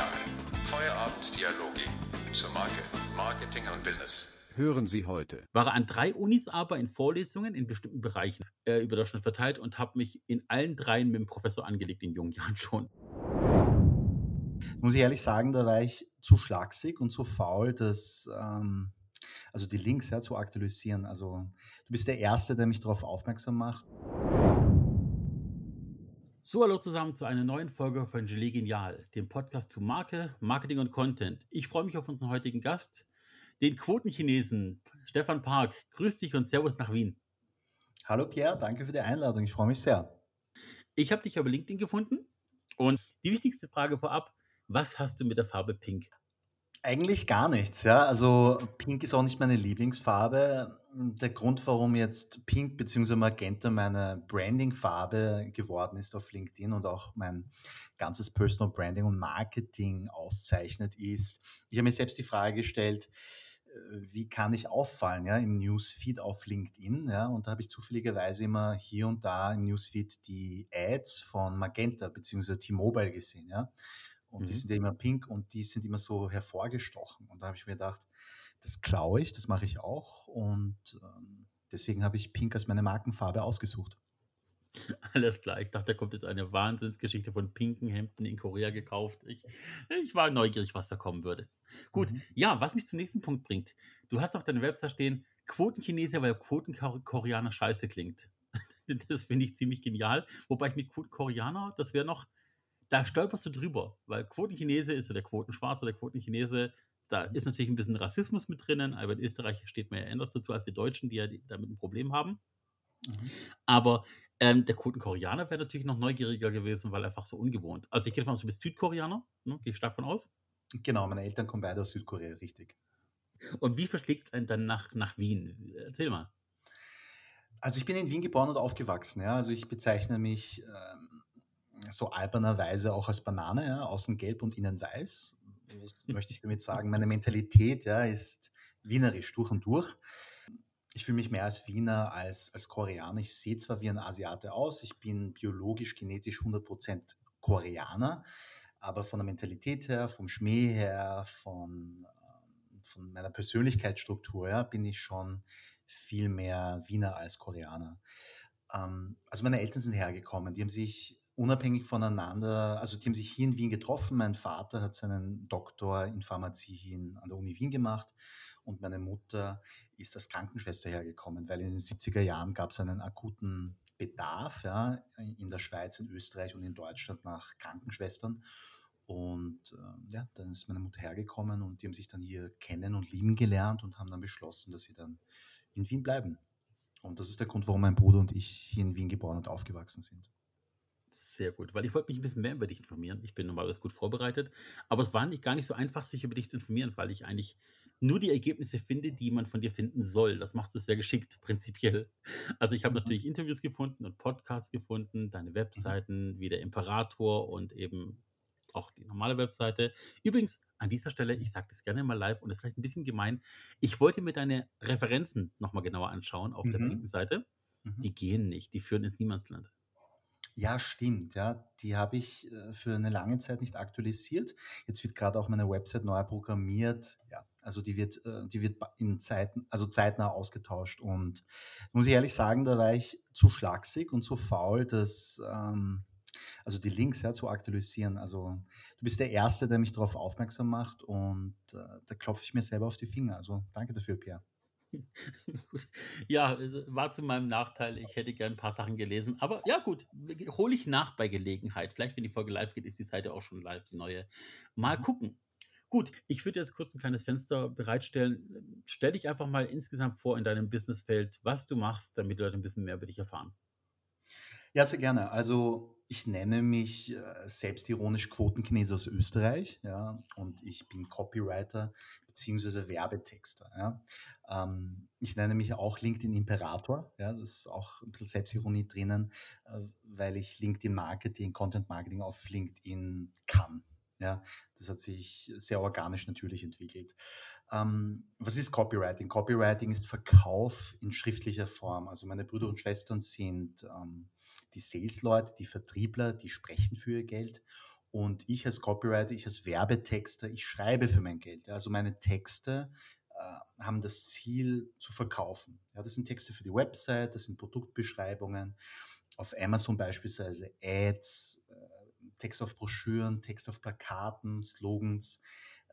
Genial. Feierabenddialoge zur Marke, Marketing und Business. Hören Sie heute. War an drei Unis aber in Vorlesungen in bestimmten Bereichen äh, über Deutschland verteilt und habe mich in allen dreien mit dem Professor angelegt in jungen Jahren schon. Muss ich ehrlich sagen, da war ich zu schlaksig und zu faul, das, ähm, also die Links ja, zu aktualisieren. Also du bist der Erste, der mich darauf aufmerksam macht. So, hallo zusammen zu einer neuen Folge von Gelee Genial, dem Podcast zu Marke, Marketing und Content. Ich freue mich auf unseren heutigen Gast, den Quotenchinesen Stefan Park. Grüß dich und Servus nach Wien. Hallo Pierre, danke für die Einladung. Ich freue mich sehr. Ich habe dich über LinkedIn gefunden und die wichtigste Frage vorab, was hast du mit der Farbe Pink? Eigentlich gar nichts, ja. Also Pink ist auch nicht meine Lieblingsfarbe. Der Grund, warum jetzt Pink bzw. Magenta meine Branding-Farbe geworden ist auf LinkedIn und auch mein ganzes Personal Branding und Marketing auszeichnet, ist, ich habe mir selbst die Frage gestellt, äh, wie kann ich auffallen, ja, im Newsfeed auf LinkedIn, ja, und da habe ich zufälligerweise immer hier und da im Newsfeed die Ads von Magenta bzw. T-Mobile gesehen, ja. Und die Mhm. sind ja immer pink und die sind immer so hervorgestochen. Und da habe ich mir gedacht, das klaue ich, das mache ich auch. Und ähm, deswegen habe ich pink als meine Markenfarbe ausgesucht. Alles klar, ich dachte, da kommt jetzt eine Wahnsinnsgeschichte von pinken Hemden in Korea gekauft. Ich, ich war neugierig, was da kommen würde. Gut, Mhm. ja, was mich zum nächsten Punkt bringt. Du hast auf deiner Website stehen, Quotenchinese, weil Quotenkoreaner scheiße klingt. Das finde ich ziemlich genial. Wobei ich mit Quotenkoreaner, das wäre noch, da stolperst du drüber, weil Quotenchinese ist so der Quotenschwarze, der Quotenchinese, da ist natürlich ein bisschen Rassismus mit drinnen, aber in Österreich steht man ja anders dazu als wir Deutschen, die ja damit ein Problem haben. Mhm. Aber ähm, der Quotenkoreaner wäre natürlich noch neugieriger gewesen, weil einfach so ungewohnt. Also ich gehe davon aus, du bist Südkoreaner, ne? gehe ich stark von aus. Genau, meine Eltern kommen beide aus Südkorea, richtig. Und wie verschlägt es einen dann nach, nach Wien? Erzähl mal. Also ich bin in Wien geboren und aufgewachsen. Ja. Also ich bezeichne mich ähm, so albernerweise auch als Banane, ja, außen gelb und innen weiß. Möchte ich damit sagen? Meine Mentalität ja, ist wienerisch durch und durch. Ich fühle mich mehr als Wiener als als Koreaner. Ich sehe zwar wie ein Asiate aus, ich bin biologisch, genetisch 100% Koreaner, aber von der Mentalität her, vom Schmäh her, von, ähm, von meiner Persönlichkeitsstruktur ja, bin ich schon viel mehr Wiener als Koreaner. Ähm, also meine Eltern sind hergekommen, die haben sich unabhängig voneinander, also die haben sich hier in Wien getroffen. Mein Vater hat seinen Doktor in Pharmazie in, an der Uni Wien gemacht und meine Mutter ist als Krankenschwester hergekommen, weil in den 70er Jahren gab es einen akuten Bedarf ja, in der Schweiz, in Österreich und in Deutschland nach Krankenschwestern. Und ähm, ja, dann ist meine Mutter hergekommen und die haben sich dann hier kennen und lieben gelernt und haben dann beschlossen, dass sie dann in Wien bleiben. Und das ist der Grund, warum mein Bruder und ich hier in Wien geboren und aufgewachsen sind. Sehr gut, weil ich wollte mich ein bisschen mehr über dich informieren. Ich bin normalerweise gut vorbereitet, aber es war nicht, gar nicht so einfach, sich über dich zu informieren, weil ich eigentlich nur die Ergebnisse finde, die man von dir finden soll. Das machst du sehr geschickt, prinzipiell. Also ich habe Mhm. natürlich Interviews gefunden und Podcasts gefunden, deine Mhm. Webseiten wie der Imperator und eben auch die normale Webseite. Übrigens, an dieser Stelle, ich sage das gerne mal live und das ist vielleicht ein bisschen gemein, ich wollte mir deine Referenzen nochmal genauer anschauen auf der Mhm. pinken Seite. Mhm. Die gehen nicht, die führen ins Niemandsland. Ja, stimmt. Ja, die habe ich äh, für eine lange Zeit nicht aktualisiert. Jetzt wird gerade auch meine Website neu programmiert. Ja, also die wird, äh, die wird in Zeiten, also zeitnah ausgetauscht. Und muss ich ehrlich sagen, da war ich zu schlaksig und zu faul, das, ähm, also die Links ja, zu aktualisieren. Also du bist der Erste, der mich darauf aufmerksam macht und äh, da klopfe ich mir selber auf die Finger. Also danke dafür, Pierre. Ja, äh, war zu meinem Nachteil. Ich hätte gern ein paar Sachen gelesen. Aber ja, gut, hole ich nach bei Gelegenheit. Vielleicht, wenn die Folge live geht, ist die Seite auch schon live, die neue. Mal Mhm. gucken. Gut, ich würde jetzt kurz ein kleines Fenster bereitstellen. Stell dich einfach mal insgesamt vor in deinem Businessfeld, was du machst, damit die Leute ein bisschen mehr über dich erfahren. Ja, sehr gerne. Also ich nenne mich äh, selbstironisch Quotenchinese aus Österreich, ja, und ich bin Copywriter beziehungsweise Werbetexter, ja. Ähm, ich nenne mich auch LinkedIn Imperator, ja, das ist auch ein bisschen Selbstironie drinnen, äh, weil ich LinkedIn Marketing, Content Marketing auf LinkedIn kann, ja. Das hat sich sehr organisch natürlich entwickelt. Ähm, was ist Copywriting? Copywriting ist Verkauf in schriftlicher Form. Also meine Brüder und Schwestern sind ähm, die Sales-Leute, die Vertriebler, die sprechen für ihr Geld. Und ich als Copywriter, ich als Werbetexter, ich schreibe für mein Geld. Also meine Texte äh, haben das Ziel zu verkaufen. Ja, das sind Texte für die Website, das sind Produktbeschreibungen, auf Amazon beispielsweise Ads, äh, Text auf Broschüren, Text auf Plakaten, Slogans,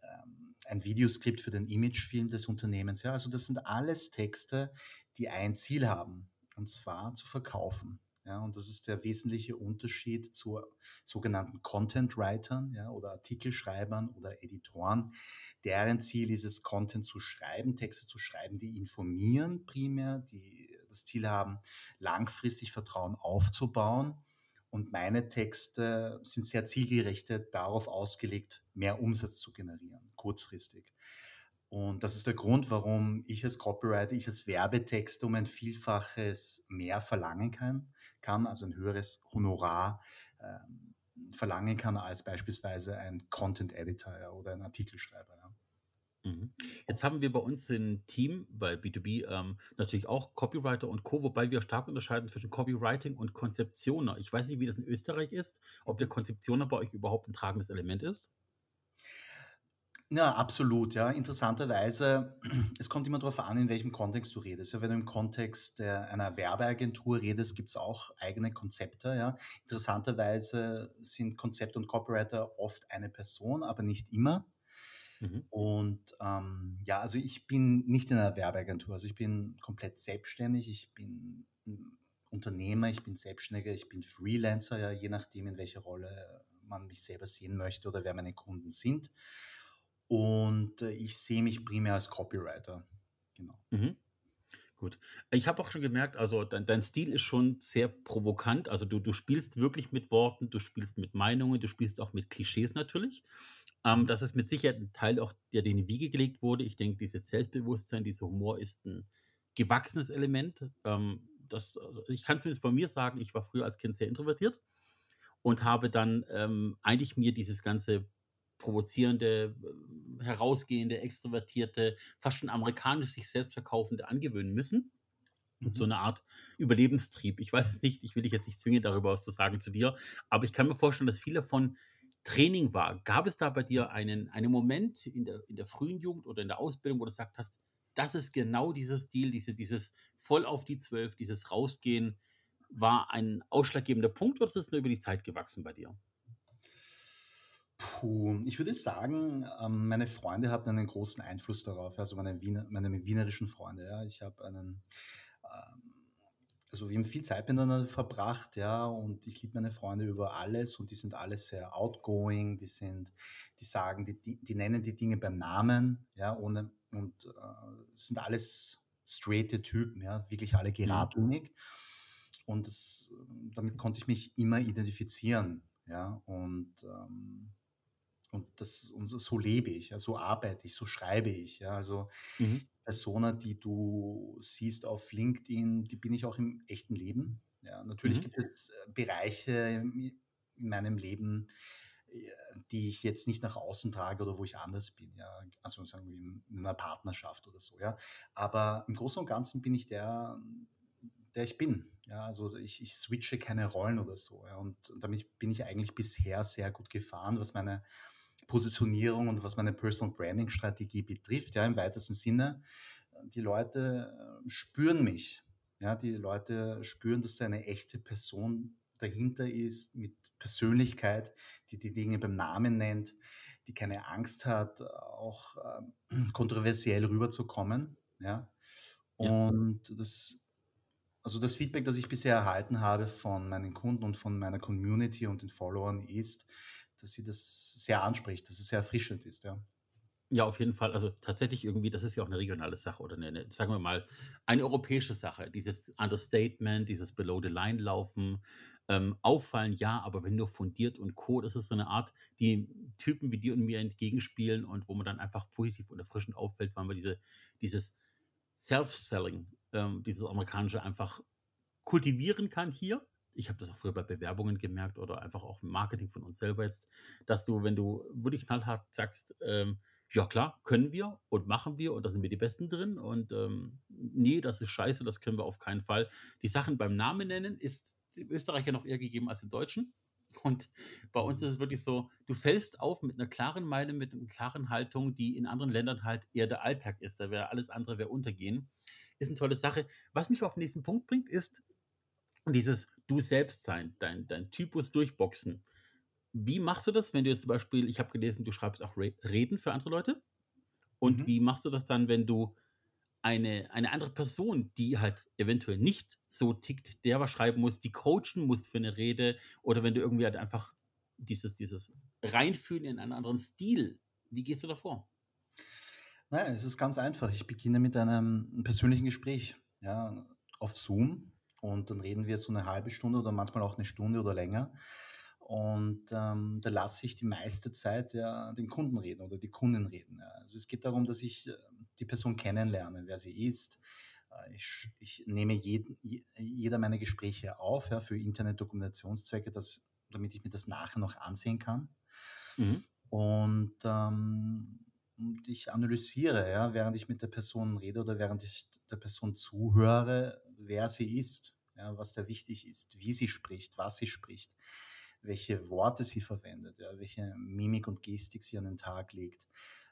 ähm, ein Videoskript für den Imagefilm des Unternehmens. Ja, also das sind alles Texte, die ein Ziel haben, und zwar zu verkaufen. Ja, und das ist der wesentliche Unterschied zu sogenannten Content Writern ja, oder Artikelschreibern oder Editoren. Deren Ziel ist es, Content zu schreiben, Texte zu schreiben, die informieren primär, die das Ziel haben, langfristig Vertrauen aufzubauen. Und meine Texte sind sehr zielgerichtet darauf ausgelegt, mehr Umsatz zu generieren, kurzfristig. Und das ist der Grund, warum ich als Copywriter, ich als Werbetext um ein Vielfaches mehr verlangen kann, kann also ein höheres Honorar ähm, verlangen kann als beispielsweise ein Content Editor oder ein Artikelschreiber. Mhm. Jetzt haben wir bei uns im Team bei B2B ähm, natürlich auch Copywriter und Co., wobei wir stark unterscheiden zwischen Copywriting und Konzeptioner. Ich weiß nicht, wie das in Österreich ist, ob der Konzeptioner bei euch überhaupt ein tragendes Element ist. Ja, absolut, ja. Interessanterweise, es kommt immer darauf an, in welchem Kontext du redest. Ja, wenn du im Kontext der, einer Werbeagentur redest, gibt es auch eigene Konzepte. Ja. Interessanterweise sind Konzept und Copywriter oft eine Person, aber nicht immer. Mhm. Und ähm, ja, also ich bin nicht in einer Werbeagentur, also ich bin komplett selbstständig, ich bin Unternehmer, ich bin Selbstständiger, ich bin Freelancer, ja, je nachdem, in welcher Rolle man mich selber sehen möchte oder wer meine Kunden sind. Und äh, ich sehe mich primär als Copywriter. Genau. Mhm. Gut. Ich habe auch schon gemerkt, also dein, dein, Stil ist schon sehr provokant. Also du, du spielst wirklich mit Worten, du spielst mit Meinungen, du spielst auch mit Klischees natürlich. Ähm, das ist mit Sicherheit ein Teil auch, der in die Wiege gelegt wurde. Ich denke, dieses Selbstbewusstsein, dieser Humor ist ein gewachsenes Element. Ähm, das, also ich kann zumindest bei mir sagen, ich war früher als Kind sehr introvertiert und habe dann ähm, eigentlich mir dieses ganze provozierende, äh, herausgehende, extrovertierte, fast schon amerikanisch sich selbst verkaufende angewöhnen müssen. Und so mhm. eine Art Überlebenstrieb. Ich weiß es nicht, ich will dich jetzt nicht zwingen, darüber was zu sagen zu dir, aber ich kann mir vorstellen, dass viele von Training war. Gab es da bei dir einen, einen Moment in der, in der frühen Jugend oder in der Ausbildung, wo du gesagt hast, das ist genau dieser Stil, diese, dieses voll auf die Zwölf, dieses Rausgehen, war ein ausschlaggebender Punkt oder ist es nur über die Zeit gewachsen bei dir? Puh, ich würde sagen, ähm, meine Freunde hatten einen großen Einfluss darauf, also meine Wiener meine wienerischen Freunde, ja. Ich habe einen ähm, also wir haben viel Zeit miteinander verbracht, ja, und ich liebe meine Freunde über alles und die sind alle sehr outgoing, die sind die sagen, die die die nennen die Dinge beim Namen, ja, ohne und, äh, sind alles straighte Typen, ja, wirklich alle Mhm. geradlinig. Und das damit konnte ich mich immer identifizieren, ja, und, ähm und das, und so lebe ich, ja, so arbeite ich, so schreibe ich. Ja. Also Mhm. Persona, die du siehst auf LinkedIn, die bin ich auch im echten Leben. Ja, natürlich Mhm. gibt es äh, Bereiche in meinem Leben, äh, die ich jetzt nicht nach außen trage oder wo ich anders bin, ja. Also sagen wir in einer Partnerschaft oder so, ja. Aber im Großen und Ganzen bin ich der, der ich bin. Ja, also ich, ich switche keine Rollen oder so. Ja. Und damit bin ich eigentlich bisher sehr gut gefahren, was meine Positionierung und was meine Personal Branding Strategie betrifft, ja, im weitesten Sinne. Die Leute äh, spüren mich. Ja, die Leute spüren, dass da eine echte Person dahinter ist, mit Persönlichkeit, die die Dinge beim Namen nennt, die keine Angst hat, auch ähm, kontroversiell rüberzukommen. Ja. Und ja. das, also das Feedback, das ich bisher erhalten habe von meinen Kunden und von meiner Community und den Followern ist, dass sie das sehr anspricht, dass es sehr erfrischend ist, ja. Ja, auf jeden Fall. Also tatsächlich irgendwie, das ist ja auch eine regionale Sache oder eine, sagen wir mal, eine europäische Sache. Dieses Understatement, dieses Below-the-Line-Laufen, ähm, auffallen, ja, aber wenn nur fundiert und co., das ist so eine Art, die Typen wie dir und mir entgegenspielen und wo man dann einfach positiv und erfrischend auffällt, weil man diese, dieses Self-Selling, ähm, dieses amerikanische einfach kultivieren kann hier ich habe das auch früher bei Bewerbungen gemerkt oder einfach auch im Marketing von uns selber jetzt, dass du, wenn du wirklich knallhart sagst, ähm, ja klar, können wir und machen wir und da sind wir die Besten drin und ähm, nee, das ist scheiße, das können wir auf keinen Fall. Die Sachen beim Namen nennen ist im Österreicher noch eher gegeben als im Deutschen. Und bei uns ist es wirklich so, du fällst auf mit einer klaren Meinung, mit einer klaren Haltung, die in anderen Ländern halt eher der Alltag ist. Da wäre alles andere wäre untergehen. Ist eine tolle Sache. Was mich auf den nächsten Punkt bringt, ist dieses Du selbst sein, dein, dein Typus durchboxen. Wie machst du das, wenn du jetzt zum Beispiel, ich habe gelesen, du schreibst auch Reden für andere Leute? Und Mhm. wie machst du das dann, wenn du eine, eine andere Person, die halt eventuell nicht so tickt, der was schreiben muss, die coachen musst für eine Rede oder wenn du irgendwie halt einfach dieses, dieses Reinfühlen in einen anderen Stil, wie gehst du davor? Naja, es ist ganz einfach. Ich beginne mit einem persönlichen Gespräch, ja, auf Zoom und dann reden wir so eine halbe Stunde oder manchmal auch eine Stunde oder länger. Und ähm, da lasse ich die meiste Zeit ja den Kunden reden oder die Kunden reden. Ja. Also es geht darum, dass ich äh, die Person kennenlerne, wer sie ist. Äh, Ich, ich nehme jeden, je- jeder meiner Gespräche auf ja, für Internet-Dokumentationszwecke, das, damit ich mir das nachher noch ansehen kann. Mhm. Und, ähm, und ich analysiere, ja, während ich mit der Person rede oder während ich der Person zuhöre, wer sie ist, ja, was da wichtig ist, wie sie spricht, was sie spricht, welche Worte sie verwendet, ja, welche Mimik und Gestik sie an den Tag legt,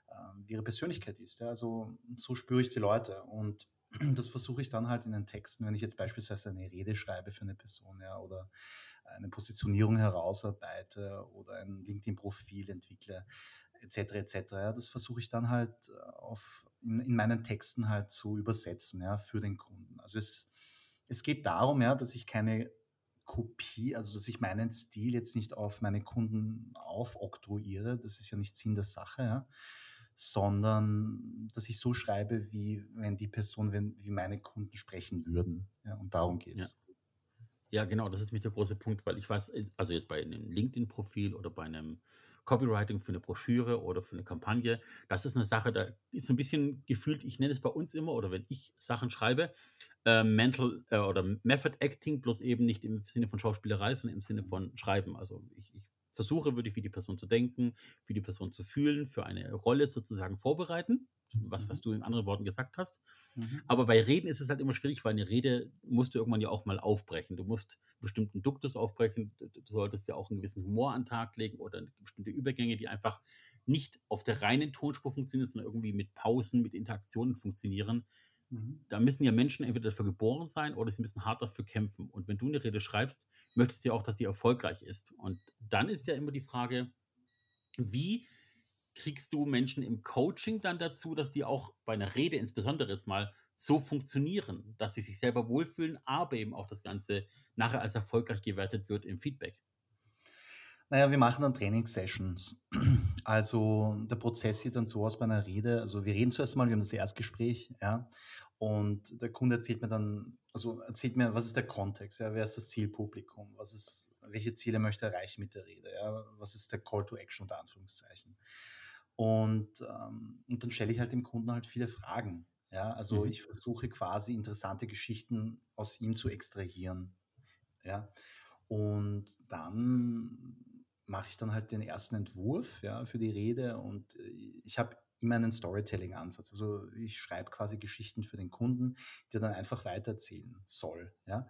ähm, wie ihre Persönlichkeit ist. Ja. Also so spüre ich die Leute und das versuche ich dann halt in den Texten, wenn ich jetzt beispielsweise eine Rede schreibe für eine Person ja, oder eine Positionierung herausarbeite oder ein LinkedIn-Profil entwickle, etc. etc. Ja, das versuche ich dann halt äh, auf, in, in meinen Texten halt zu übersetzen ja, für den Kunden. Also es, es geht darum, ja, dass ich keine Kopie, also dass ich meinen Stil jetzt nicht auf meine Kunden aufoktroyiere, das ist ja nicht Sinn der Sache, ja, sondern dass ich so schreibe, wie wenn die Person, wenn, wie meine Kunden sprechen würden. Ja, und darum geht Ja. es. Ja, genau, das ist nämlich der große Punkt, weil ich weiß, also jetzt bei einem LinkedIn-Profil oder bei einem Copywriting für eine Broschüre oder für eine Kampagne, das ist eine Sache, da ist ein bisschen gefühlt, ich nenne es bei uns immer, oder wenn ich Sachen schreibe, äh, Mental äh, oder Method Acting, bloß eben nicht im Sinne von Schauspielerei, sondern im Sinne von Schreiben. Also ich, ich versuche, würde ich für die Person zu denken, für die Person zu fühlen, für eine Rolle sozusagen vorbereiten, was, was du in anderen Worten gesagt hast. Mhm. Aber bei Reden ist es halt immer schwierig, weil eine Rede musst du irgendwann ja auch mal aufbrechen. Du musst bestimmten Duktus aufbrechen, du du solltest ja auch einen gewissen Humor an den Tag legen oder bestimmte Übergänge, die einfach nicht auf der reinen Tonspur funktionieren, sondern irgendwie mit Pausen, mit Interaktionen funktionieren. Mhm. Da müssen ja Menschen entweder dafür geboren sein oder sie müssen hart dafür kämpfen. Und wenn du eine Rede schreibst, möchtest du ja auch, dass die erfolgreich ist. Und dann ist ja immer die Frage, wie kriegst du Menschen im Coaching dann dazu, dass die auch bei einer Rede insbesondere jetzt mal so funktionieren, dass sie sich selber wohlfühlen, aber eben auch das Ganze nachher als erfolgreich gewertet wird im Feedback. Naja, wir machen dann Trainingssessions. Also der Prozess sieht dann so aus bei einer Rede. Also wir reden zuerst mal, wir haben das Erstgespräch, ja. Und der Kunde erzählt mir dann, also erzählt mir, was ist der Kontext, ja, wer ist das Zielpublikum, was ist, welche Ziele möchte er erreichen mit der Rede, ja, was ist der Call to Action unter Anführungszeichen. Und, ähm, und dann stelle ich halt dem Kunden halt viele Fragen. Ja, also Mhm. ich versuche quasi interessante Geschichten aus ihm zu extrahieren. Ja, und dann mache ich dann halt den ersten Entwurf ja, für die Rede und äh, ich habe immer einen Storytelling-Ansatz. Also ich schreibe quasi Geschichten für den Kunden, die er dann einfach weitererzählen soll. Ja.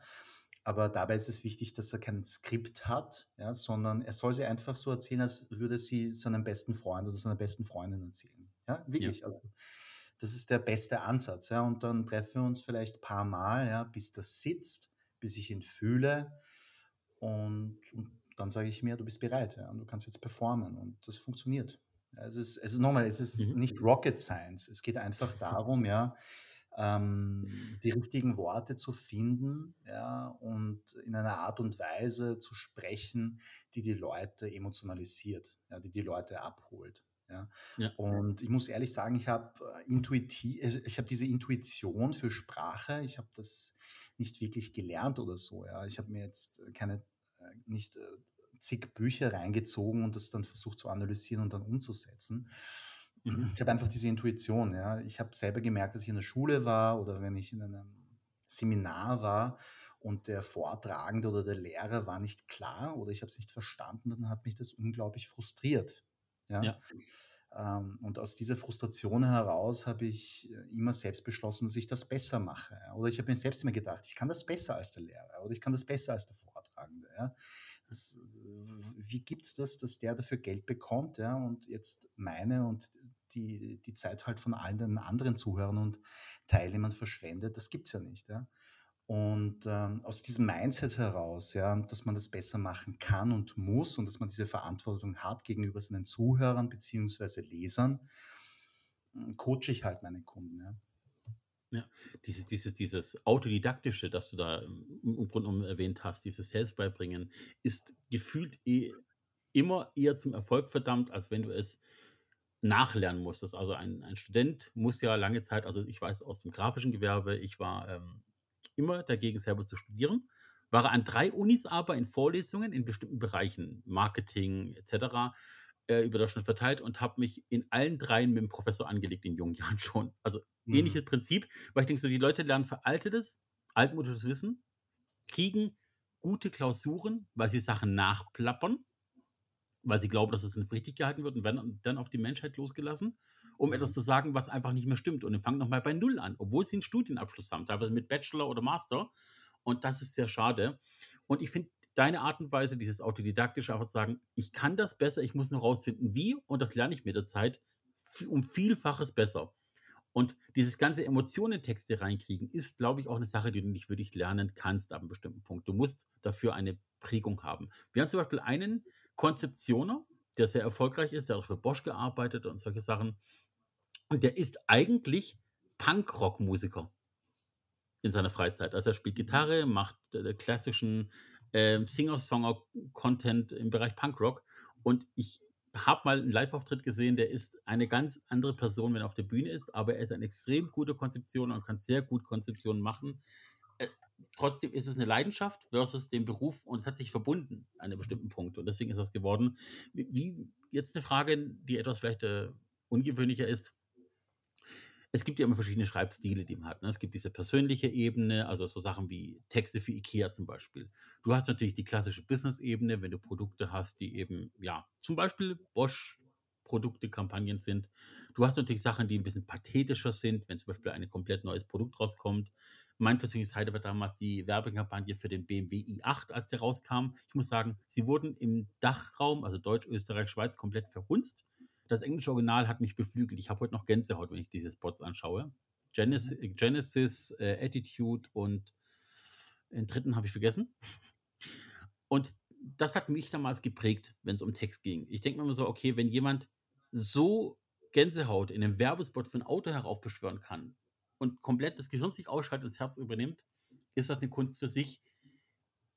Aber dabei ist es wichtig, dass er kein Skript hat, ja, sondern er soll sie einfach so erzählen, als würde sie seinem besten Freund oder seiner besten Freundin erzählen. Ja, Ja. wirklich. Also, das ist der beste Ansatz. Ja. Und dann treffen wir uns vielleicht ein paar Mal, ja, bis das sitzt, bis ich ihn fühle. Und, und dann sage ich mir, du bist bereit ja, und du kannst jetzt performen. Und das funktioniert. Ja, es ist, es ist nochmal, es ist Mhm. nicht Rocket Science. Es geht einfach darum, ja, ähm, die richtigen Worte zu finden ja, und in einer Art und Weise zu sprechen, die die Leute emotionalisiert, ja, die die Leute abholt. Ja. Ja. Und ich muss ehrlich sagen, ich habe äh, intuitiv, also ich habe diese Intuition für Sprache, ich habe das nicht wirklich gelernt oder so. Ja. Ich habe mir jetzt keine, äh, nicht äh, zig Bücher reingezogen und das dann versucht zu analysieren und dann umzusetzen. Mhm. Ich habe einfach diese Intuition. Ja. Ich habe selber gemerkt, dass ich in der Schule war oder wenn ich in einem Seminar war und der Vortragende oder der Lehrer war nicht klar oder ich habe es nicht verstanden, dann hat mich das unglaublich frustriert. Ja. Ja. Ähm, und aus dieser Frustration heraus habe ich äh, immer selbst beschlossen, dass ich das besser mache. Oder ich habe mir selbst immer gedacht, ich kann das besser als der Lehrer oder ich kann das besser als der Vortragende. Ja. Das, wie gibt es das, dass der dafür Geld bekommt, ja, und jetzt meine und die, die Zeit halt von allen den anderen Zuhörern und Teilnehmern verschwendet, das gibt es ja nicht, ja. Und ähm, aus diesem Mindset heraus, ja, dass man das besser machen kann und muss und dass man diese Verantwortung hat gegenüber seinen Zuhörern beziehungsweise Lesern, coache ich halt meine Kunden. Ja. Ja, dieses, dieses, dieses Autodidaktische, das du da im Grunde erwähnt hast, dieses Selbstbeibringen, ist gefühlt eh immer eher zum Erfolg verdammt, als wenn du es nachlernen musstest. Also ein, ein Student muss ja lange Zeit, also ich weiß aus dem grafischen Gewerbe, ich war ähm, immer dagegen, selber zu studieren, war an drei Unis aber in Vorlesungen in bestimmten Bereichen, Marketing etc., äh, über Deutschland verteilt und habe mich in allen dreien mit dem Professor angelegt in jungen Jahren schon. Also Mhm. ähnliches Prinzip, weil ich denke so, die Leute lernen veraltetes, altmodisches Wissen, kriegen gute Klausuren, weil sie Sachen nachplappern, weil sie glauben, dass es dann richtig gehalten wird und werden dann auf die Menschheit losgelassen, um etwas Mhm. zu sagen, was einfach nicht mehr stimmt. Und dann fangen nochmal bei Null an, obwohl sie einen Studienabschluss haben, teilweise mit Bachelor oder Master. Und das ist sehr schade. Und ich finde deine Art und Weise, dieses autodidaktische, einfach zu sagen, ich kann das besser, ich muss nur rausfinden, wie, und das lerne ich mit der Zeit, um Vielfaches besser. Und dieses ganze Emotionentexte reinkriegen, ist, glaube ich, auch eine Sache, die du nicht wirklich lernen kannst ab einem bestimmten Punkt. Du musst dafür eine Prägung haben. Wir haben zum Beispiel einen Konzeptioner, der sehr erfolgreich ist, der hat auch für Bosch gearbeitet und solche Sachen. Und der ist eigentlich Punkrock-Musiker in seiner Freizeit. Also er spielt Gitarre, macht äh, klassischen ähm, Singer-Songer-Content im Bereich Punkrock. Und ich habe mal einen Live-Auftritt gesehen, der ist eine ganz andere Person, wenn er auf der Bühne ist, aber er ist ein extrem guter Konzeptioner und kann sehr gut Konzeptionen machen. Äh, trotzdem ist es eine Leidenschaft versus den Beruf und es hat sich verbunden an einem bestimmten Punkt. Und deswegen ist das geworden. Wie jetzt eine Frage, die etwas vielleicht äh, ungewöhnlicher ist es gibt ja immer verschiedene Schreibstile, die man hat. Ne? Es gibt diese persönliche Ebene, also so Sachen wie Texte für IKEA zum Beispiel. Du hast natürlich die klassische Business-Ebene, wenn du Produkte hast, die eben, ja, zum Beispiel Bosch-Produkte, Kampagnen sind. Du hast natürlich Sachen, die ein bisschen pathetischer sind, wenn zum Beispiel ein komplett neues Produkt rauskommt. Mein persönliches Highlight war damals die Werbekampagne für den BMW i8, als der rauskam. Ich muss sagen, sie wurden im Dachraum, also Deutsch, Österreich, Schweiz, komplett verhunzt. Das englische Original hat mich beflügelt. Ich habe heute noch Gänsehaut, wenn ich diese Spots anschaue. Genesis, Genesis äh, Attitude und den dritten habe ich vergessen. Und das hat mich damals geprägt, wenn es um Text ging. Ich denke mir immer so, okay, wenn jemand so Gänsehaut in einem Werbespot für ein Auto heraufbeschwören kann und komplett das Gehirn sich ausschaltet und das Herz übernimmt, ist das eine Kunst für sich.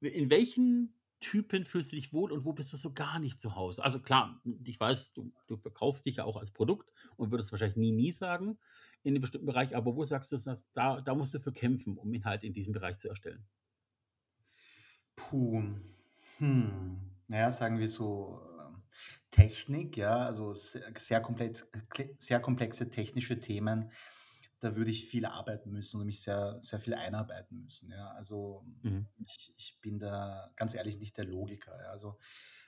In welchen Typen fühlst du dich wohl und wo bist du so gar nicht zu Hause? Also klar, ich weiß, du, du verkaufst dich ja auch als Produkt und würdest wahrscheinlich nie, nie sagen in einem bestimmten Bereich, aber wo sagst du, dass da, da musst du für kämpfen, um Inhalt in diesem Bereich zu erstellen? Puh. Hm. Naja, sagen wir so ähm, Technik, ja, also sehr, komplex, sehr komplexe technische Themen, da würde ich viel arbeiten müssen und mich sehr, sehr viel einarbeiten müssen. Ja. Also Mhm. ich, ich bin da ganz ehrlich nicht der Logiker. Ja. Also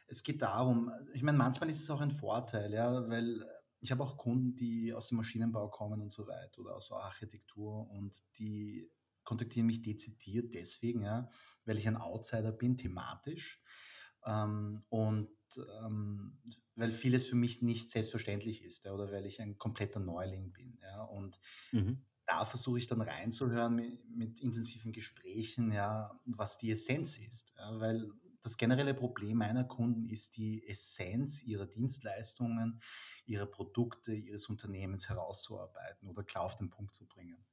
es geht darum, ich meine, manchmal ist es auch ein Vorteil, ja, weil ich habe auch Kunden, die aus dem Maschinenbau kommen und so weiter oder aus der Architektur und die kontaktieren mich dezidiert deswegen, ja, weil ich ein Outsider bin, thematisch. Ähm, und ähm, weil vieles für mich nicht selbstverständlich ist ja, oder weil ich ein kompletter Neuling bin. Ja, und Mhm. da versuche ich dann reinzuhören mit, mit intensiven Gesprächen, ja, was die Essenz ist. Ja, weil das generelle Problem meiner Kunden ist die Essenz ihrer Dienstleistungen, ihrer Produkte, ihres Unternehmens herauszuarbeiten oder klar auf den Punkt zu bringen.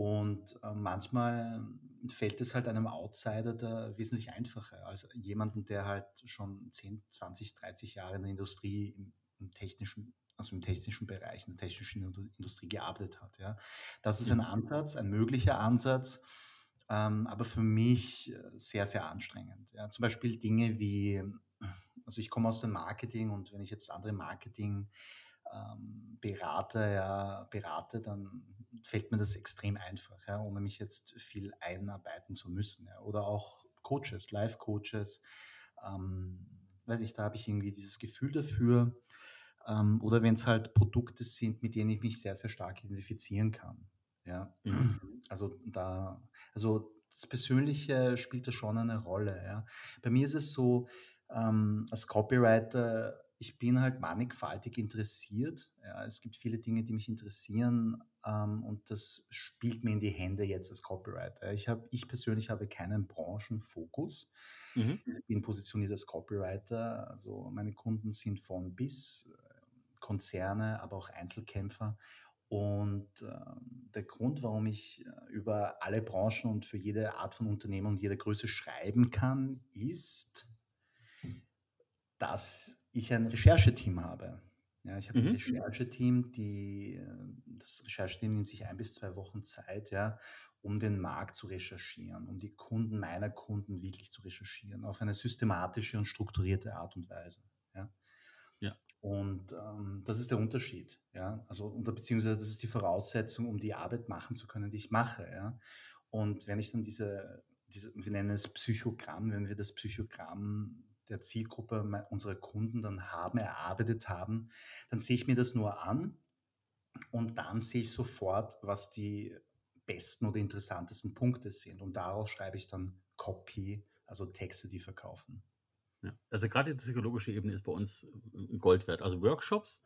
Und äh, manchmal fällt es halt einem Outsider da wesentlich einfacher als jemanden, der halt schon 10, 20, 30 Jahre in der Industrie, im, im technischen, also im technischen Bereich, in der technischen Indu- Industrie gearbeitet hat. Ja. Das ist ein Mhm. Ansatz, ein möglicher Ansatz, ähm, aber für mich äh, sehr, sehr anstrengend. Ja. Zum Beispiel Dinge wie, also ich komme aus dem Marketing und wenn ich jetzt andere Marketing ähm, Berater ja, berate, dann fällt mir das extrem einfach, ja, ohne mich jetzt viel einarbeiten zu müssen. Ja. Oder auch Coaches, Life-Coaches, ähm, weiß ich, da habe ich irgendwie dieses Gefühl dafür. Ähm, oder wenn es halt Produkte sind, mit denen ich mich sehr, sehr stark identifizieren kann. Ja. Mhm. Also da, also das Persönliche spielt da schon eine Rolle, ja. Bei mir ist es so, ähm, als Copywriter, ich bin halt mannigfaltig interessiert. Ja, es gibt viele Dinge, die mich interessieren, ähm, und das spielt mir in die Hände jetzt als Copywriter. Ich habe ich persönlich habe keinen Branchenfokus. Mhm. Ich bin positioniert als Copywriter, also meine Kunden sind von bis, äh, Konzerne, aber auch Einzelkämpfer. Und, ähm, der Grund, warum ich, äh, über alle Branchen und für jede Art von Unternehmen und jede Größe schreiben kann, ist dass ich ein Rechercheteam habe. Ja, ich habe ein Mhm. Rechercheteam, die das Rechercheteam nimmt sich ein bis 2 Wochen Zeit, ja, um den Markt zu recherchieren, um die Kunden meiner Kunden wirklich zu recherchieren, auf eine systematische und strukturierte Art und Weise, ja. Ja. Und, ähm, das ist der Unterschied, ja. Also, oder beziehungsweise das ist die Voraussetzung, um die Arbeit machen zu können, die ich mache, ja. Und wenn ich dann diese diese wir nennen es Psychogramm, wenn wir das Psychogramm der Zielgruppe unserer Kunden dann haben, erarbeitet haben, dann sehe ich mir das nur an und dann sehe ich sofort, was die besten oder interessantesten Punkte sind. Und daraus schreibe ich dann Copy, also Texte, die verkaufen. Ja. Also gerade die psychologische Ebene ist bei uns äh, Gold wert. Also Workshops,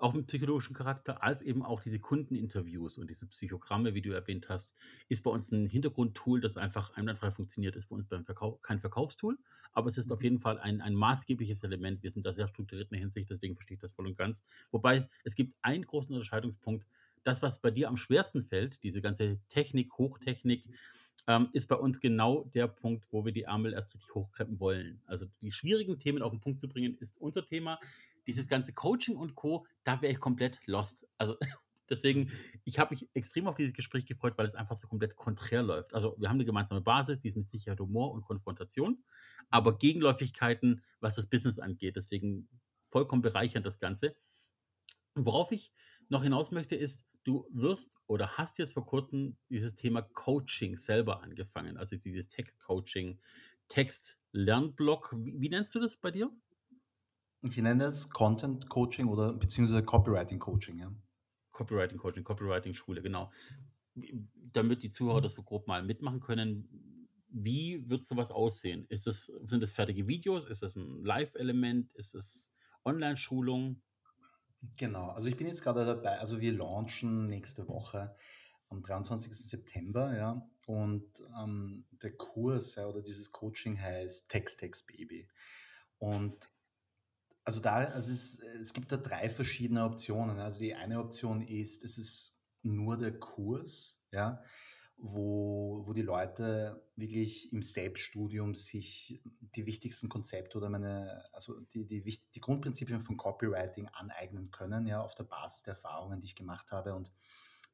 auch mit psychologischem Charakter, als eben auch diese Kundeninterviews und diese Psychogramme, wie du erwähnt hast, ist bei uns ein Hintergrundtool, das einfach einwandfrei funktioniert, ist bei uns beim Verkauf kein Verkaufstool, aber es ist auf Mhm. jeden Fall ein, ein maßgebliches Element. Wir sind da sehr strukturiert in der Hinsicht, deswegen verstehe ich das voll und ganz. Wobei es gibt einen großen Unterscheidungspunkt. Das, was bei dir am schwersten fällt, diese ganze Technik, Hochtechnik, ähm, ist bei uns genau der Punkt, wo wir die Ärmel erst richtig hochkrempeln wollen. Also die schwierigen Themen auf den Punkt zu bringen, ist unser Thema. Dieses ganze Coaching und Co., da wäre ich komplett lost. Also deswegen, ich habe mich extrem auf dieses Gespräch gefreut, weil es einfach so komplett konträr läuft. Also wir haben eine gemeinsame Basis, die ist mit Sicherheit Humor und Konfrontation, aber Gegenläufigkeiten, was das Business angeht. Deswegen vollkommen bereichernd das Ganze. Und worauf ich noch hinaus möchte, ist, du wirst oder hast jetzt vor kurzem dieses Thema Coaching selber angefangen, also dieses Text-Coaching, Text-Lernblock. Wie, wie nennst du das bei dir? Ich nenne es Content Coaching oder beziehungsweise Copywriting Coaching, ja. Copywriting Coaching, Copywriting Schule, genau. Damit die Zuhörer das so grob mal mitmachen können, wie wird sowas aussehen? Ist es, sind es fertige Videos? Ist es ein Live-Element? Ist es Online-Schulung? Genau, also ich bin jetzt gerade dabei, also wir launchen nächste Woche am 23. September, ja, und ähm, der Kurs ja, oder dieses Coaching heißt Text Text Baby. Und also da, also es, es gibt da drei verschiedene Optionen. Also die eine Option ist, es ist nur der Kurs, ja, wo, wo die Leute wirklich im Selbststudium sich die wichtigsten Konzepte oder meine, also die, die, die Grundprinzipien von Copywriting aneignen können, ja, auf der Basis der Erfahrungen, die ich gemacht habe. Und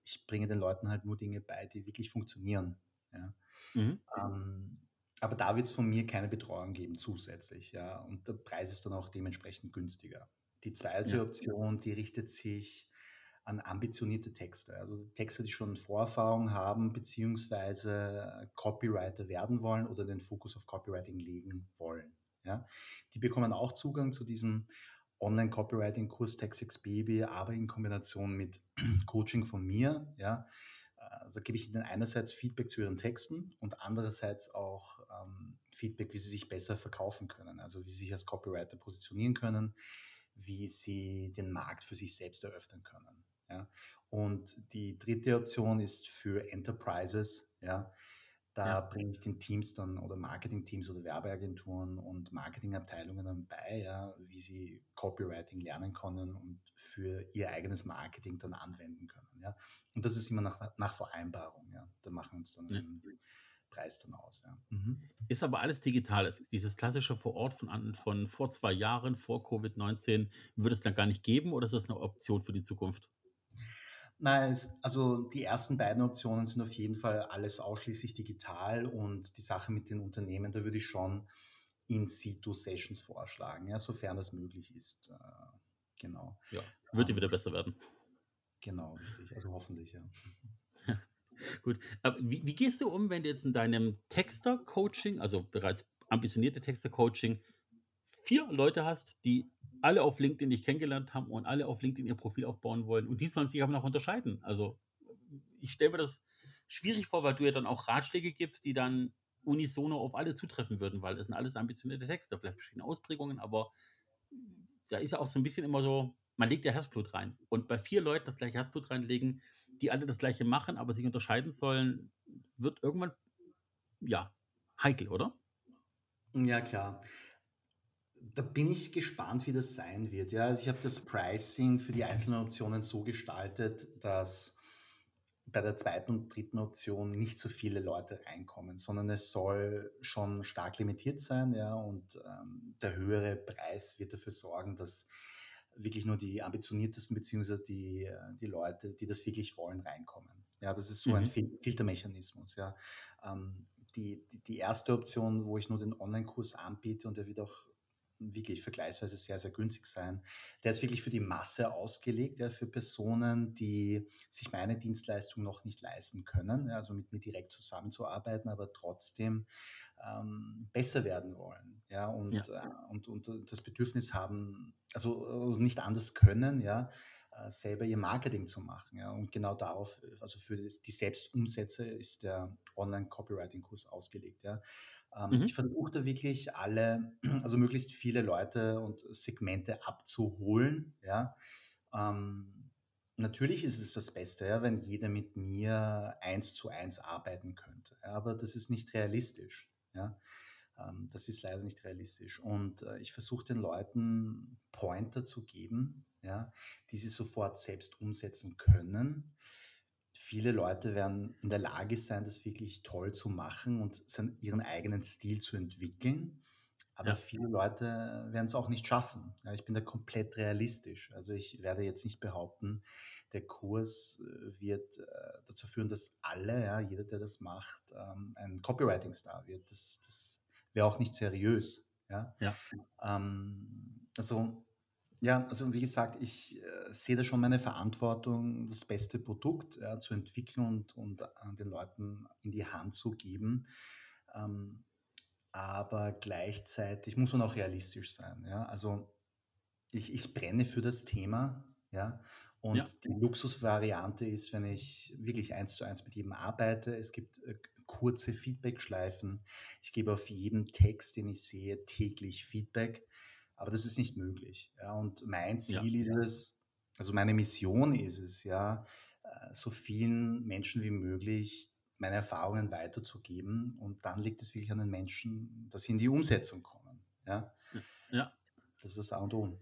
ich bringe den Leuten halt nur Dinge bei, die wirklich funktionieren. Ja. Mhm. Ähm, aber da wird es von mir keine Betreuung geben zusätzlich, ja. Und der Preis ist dann auch dementsprechend günstiger. Die zweite Ja. Option, die richtet sich an ambitionierte Texte, also Texte, die schon Vorerfahrung haben, beziehungsweise Copywriter werden wollen oder den Fokus auf Copywriting legen wollen. Ja. Die bekommen auch Zugang zu diesem Online-Copywriting-Kurs TextX Baby, aber in Kombination mit Coaching von mir, ja, also gebe ich Ihnen einerseits Feedback zu Ihren Texten und andererseits auch ähm, Feedback, wie Sie sich besser verkaufen können, also wie Sie sich als Copywriter positionieren können, wie Sie den Markt für sich selbst eröffnen können. Ja. Und die dritte Option ist für Enterprises. Ja. Da Ja. bringe ich den Teams dann oder Marketingteams oder Werbeagenturen und Marketingabteilungen dann bei, ja, wie sie Copywriting lernen können und für ihr eigenes Marketing dann anwenden können. Ja. Und das ist immer nach, nach Vereinbarung. Ja. Da machen wir uns dann Ja. einen Preis dann aus. Ja. Mhm. Ist aber alles Digitales. Dieses klassische vor Ort von, von vor zwei Jahren, vor Covid-19, würde es dann gar nicht geben oder ist das eine Option für die Zukunft? Nein, es, also die ersten beiden Optionen sind auf jeden Fall alles ausschließlich digital und die Sache mit den Unternehmen, da würde ich schon In-Situ-Sessions vorschlagen, ja, sofern das möglich ist. Äh, genau, Ja, wird ja ähm, wieder besser werden. genau, richtig. Also hoffentlich, ja. Gut. Aber wie, wie gehst du um, wenn du jetzt in deinem Texter-Coaching, also bereits ambitionierte Texter-Coaching, vier Leute hast, die alle auf LinkedIn dich kennengelernt haben und alle auf LinkedIn ihr Profil aufbauen wollen und die sollen sich aber noch unterscheiden? Also ich stelle mir das schwierig vor, weil du ja dann auch Ratschläge gibst, die dann unisono auf alle zutreffen würden, weil das sind alles ambitionierte Texte, vielleicht verschiedene Ausprägungen, aber da ist ja auch so ein bisschen immer so, man legt ja Herzblut rein. Und bei vier Leuten das gleiche Herzblut reinlegen, die alle das gleiche machen, aber sich unterscheiden sollen, wird irgendwann, ja, heikel, oder? Ja, klar. Da bin ich gespannt, wie das sein wird. Ja, also ich habe das Pricing für die einzelnen Optionen so gestaltet, dass bei der zweiten und dritten Option nicht so viele Leute reinkommen, sondern es soll schon stark limitiert sein, ja, und ähm, der höhere Preis wird dafür sorgen, dass wirklich nur die ambitioniertesten beziehungsweise die, äh, die Leute, die das wirklich wollen, reinkommen. Ja, das ist so ein Mhm. Fil Filtermechanismus, ja. Ähm, die, die, die erste Option, wo ich nur den Online-Kurs anbiete und der wird auch wirklich vergleichsweise sehr, sehr günstig sein. Der ist wirklich für die Masse ausgelegt, ja, für Personen, die sich meine Dienstleistung noch nicht leisten können, ja, also mit mir direkt zusammenzuarbeiten, aber trotzdem ähm, besser werden wollen, ja, Ja. und, äh, und, und das Bedürfnis haben, also äh, nicht anders können, ja, äh, selber ihr Marketing zu machen, ja, und genau darauf, also für die Selbstumsätze ist der Online-Copywriting-Kurs ausgelegt, ja. Ähm, ich Mhm. versuche da wirklich alle, also möglichst viele Leute und Segmente abzuholen, ja. Ähm, natürlich ist es das Beste, ja, wenn jeder mit mir eins zu eins arbeiten könnte, ja, aber das ist nicht realistisch, ja. Ähm, das ist leider nicht realistisch. Und äh, ich versuche den Leuten Pointer zu geben, ja, die sie sofort selbst umsetzen können. Viele Leute werden in der Lage sein, das wirklich toll zu machen und ihren eigenen Stil zu entwickeln. Aber Ja. viele Leute werden es auch nicht schaffen. Ja, ich bin da komplett realistisch. Also ich werde jetzt nicht behaupten, der Kurs äh, wird äh, dazu führen, dass alle, ja, jeder, der das macht, ähm, ein Copywriting-Star wird. Das, das wäre auch nicht seriös. Ja? Ja. Ähm, also ja, also wie gesagt, ich äh, sehe da schon meine Verantwortung, das beste Produkt ja, zu entwickeln und, und äh, den Leuten in die Hand zu geben. Ähm, aber gleichzeitig muss man auch realistisch sein. Ja? Also ich, ich brenne für das Thema, ja. Und Ja. die Luxusvariante ist, wenn ich wirklich eins zu eins mit jedem arbeite. Es gibt äh, kurze Feedback-Schleifen. Ich gebe auf jeden Text, den ich sehe, täglich Feedback. Aber das ist nicht möglich. Ja. Und mein Ja. Ziel ist es, also meine Mission ist es, ja, äh, so vielen Menschen wie möglich meine Erfahrungen weiterzugeben. Und dann liegt es wirklich an den Menschen, dass sie in die Umsetzung kommen. Ja. Ja. Das ist das A und O.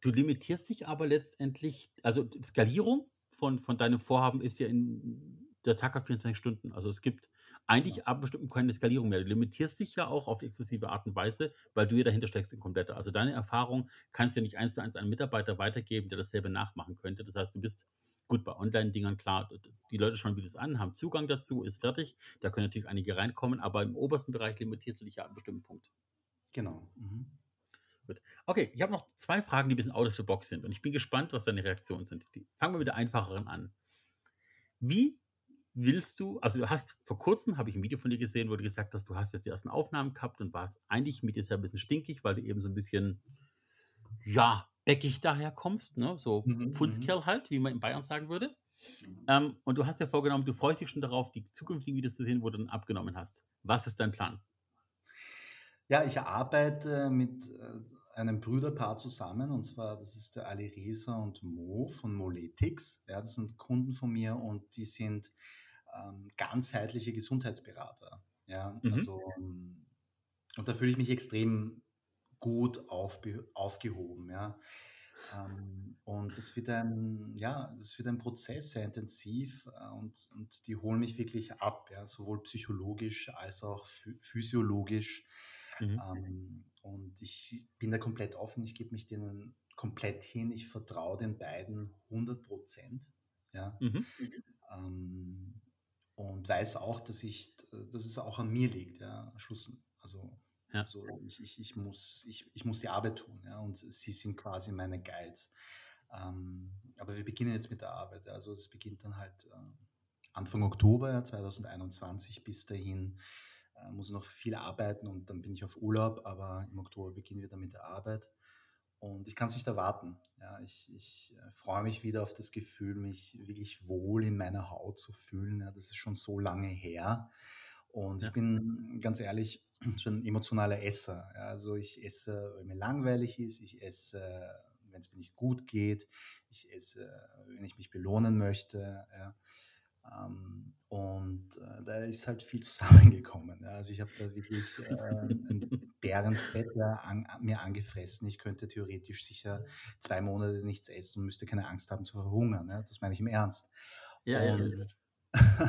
Du limitierst dich aber letztendlich, also die Skalierung von, von deinem Vorhaben ist ja in der Tag auf 24 Stunden. Also es gibt eigentlich ab bestimmten keine Skalierung mehr. Du limitierst dich ja auch auf exzessive Art und Weise, weil du ja dahinter steckst in kompletter. Also deine Erfahrung kannst du ja nicht eins zu eins an einen Mitarbeiter weitergeben, der dasselbe nachmachen könnte. Das heißt, du bist gut bei Online-Dingern klar. Die Leute schauen Videos an, haben Zugang dazu, ist fertig. Da können natürlich einige reinkommen, aber im obersten Bereich limitierst du dich ja an einen bestimmten Punkt. Genau. Mhm. Okay, ich habe noch zwei Fragen, die ein bisschen out of the box sind und ich bin gespannt, was deine Reaktionen sind. Die, fangen wir mit der einfacheren an. Wie willst du, also du hast vor kurzem, habe ich ein Video von dir gesehen, wo du gesagt hast, du hast jetzt die ersten Aufnahmen gehabt und warst eigentlich mit dir ein bisschen stinkig, weil du eben so ein bisschen, ja, beckig daherkommst, ne? so Mhm, Pfundskerl halt, wie man in Bayern sagen würde. Ähm, und du hast dir vorgenommen, du freust dich schon darauf, die zukünftigen Videos zu sehen, wo du dann abgenommen hast. Was ist dein Plan? Ja, ich arbeite mit äh, einem Brüderpaar zusammen und zwar, das ist der Ali Reza und Mo von Moletics. Ja, das sind Kunden von mir und die sind ähm, ganzheitliche Gesundheitsberater. Ja, Mhm. also ähm, und da fühle ich mich extrem gut aufbe aufgehoben. Ja. Ähm, und das wird ein, ja, das wird ein Prozess, sehr intensiv äh, und, und die holen mich wirklich ab, ja, sowohl psychologisch als auch phy physiologisch. Mhm. Ähm, und ich bin da komplett offen, ich gebe mich denen komplett hin, ich vertraue den beiden 100 Prozent. Ja. Mhm. Ähm, und weiß auch, dass, ich, dass es auch an mir liegt. Ja. Schluss, also Ja. also ich, ich, ich, muss, ich, ich muss die Arbeit tun. Ja. Und sie sind quasi meine Guides. Ähm, aber wir beginnen jetzt mit der Arbeit. ja. Also es beginnt dann halt äh, Anfang Oktober ja, 2021. Bis dahin äh, muss ich noch viel arbeiten und dann bin ich auf Urlaub. Aber im Oktober beginnen wir dann mit der Arbeit. Und ich kann es nicht erwarten. Ja, ich, ich äh, freue mich wieder auf das Gefühl, mich wirklich wohl in meiner Haut zu fühlen. Ja, das ist schon so lange her. Und ich Ja. bin ganz ehrlich so ein emotionaler Esser. Ja, also ich esse, wenn mir langweilig ist, ich esse, wenn es mir nicht gut geht, ich esse, wenn ich mich belohnen möchte. Ja. Ähm, und äh, da ist halt viel zusammengekommen. Ja. Also ich habe da wirklich äh, ein Bärenfett ja, an, mir angefressen. Ich könnte theoretisch sicher zwei Monate nichts essen und müsste keine Angst haben zu verhungern. Ja. Das meine ich im Ernst. Ja, ja, Und ja.